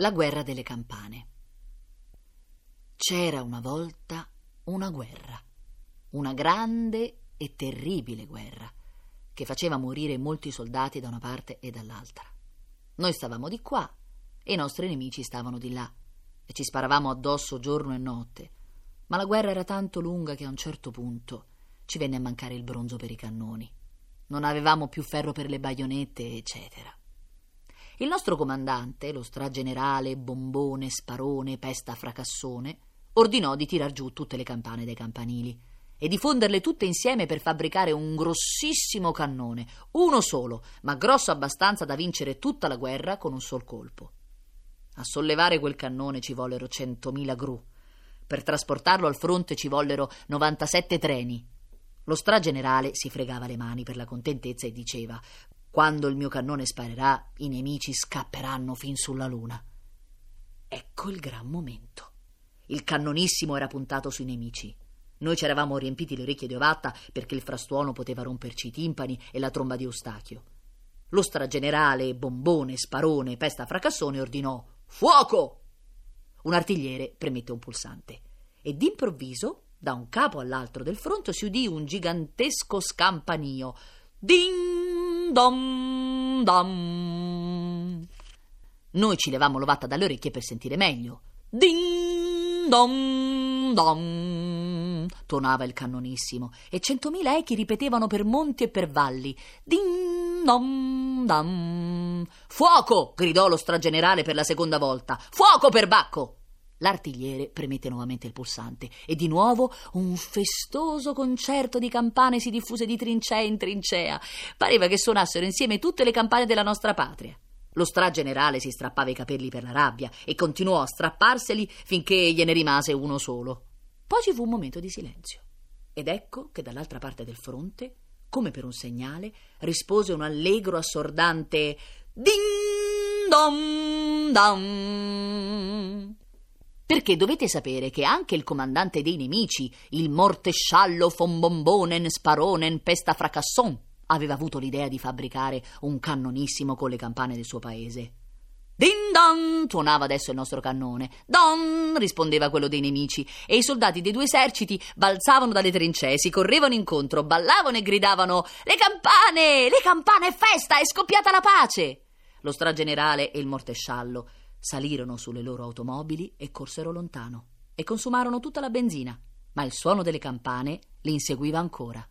La guerra delle campane. C'era una volta una guerra, una grande e terribile guerra, che faceva morire molti soldati da una parte e dall'altra. Noi stavamo di qua e i nostri nemici stavano di là e ci sparavamo addosso giorno e notte, ma la guerra era tanto lunga che a un certo punto ci venne a mancare il bronzo per i cannoni. Non avevamo più ferro per le baionette, eccetera. Il nostro comandante, lo stragenerale Bombone, Sparone, Pesta, Fracassone, ordinò di tirar giù tutte le campane dai campanili e di fonderle tutte insieme per fabbricare un grossissimo cannone, uno solo, ma grosso abbastanza da vincere tutta la guerra con un sol colpo. A sollevare quel cannone ci vollero centomila gru. Per trasportarlo al fronte ci vollero 97 treni. Lo stragenerale si fregava le mani per la contentezza e diceva quando il mio cannone sparerà, i nemici scapperanno fin sulla luna. Ecco il gran momento. Il cannonissimo era puntato sui nemici. Noi ci eravamo riempiti le orecchie di ovatta perché il frastuono poteva romperci i timpani e la tromba di Eustachio. Lo stragenerale, bombone, sparone, pesta fracassone ordinò Fuoco! Un artigliere premette un pulsante e d'improvviso, da un capo all'altro del fronte, si udì un gigantesco scampanio. Ding! Dom dom. Noi ci levammo l'ovatta dalle orecchie per sentire meglio. Din dom dom. Tuonava il cannonissimo e centomila echi ripetevano per monti e per valli. Din dom dom. Fuoco! gridò lo stragenerale per la seconda volta. Fuoco per Bacco! L'artigliere premette nuovamente il pulsante e di nuovo un festoso concerto di campane si diffuse di trincea in trincea. Pareva che suonassero insieme tutte le campane della nostra patria. Lo stragenerale si strappava i capelli per la rabbia e continuò a strapparseli finché gliene rimase uno solo. Poi ci fu un momento di silenzio. Ed ecco che dall'altra parte del fronte, come per un segnale, rispose un allegro assordante Ding dom dam perché dovete sapere che anche il comandante dei nemici, il mortesciallo von Bombonen Sparonen Pesta Fracasson, aveva avuto l'idea di fabbricare un cannonissimo con le campane del suo paese. Din don! tuonava adesso il nostro cannone. Don! rispondeva quello dei nemici, e i soldati dei due eserciti balzavano dalle trincee, si correvano incontro, ballavano e gridavano: Le campane! Le campane! È festa! È scoppiata la pace! Lo stragenerale e il mortesciallo Salirono sulle loro automobili e corsero lontano e consumarono tutta la benzina, ma il suono delle campane li inseguiva ancora.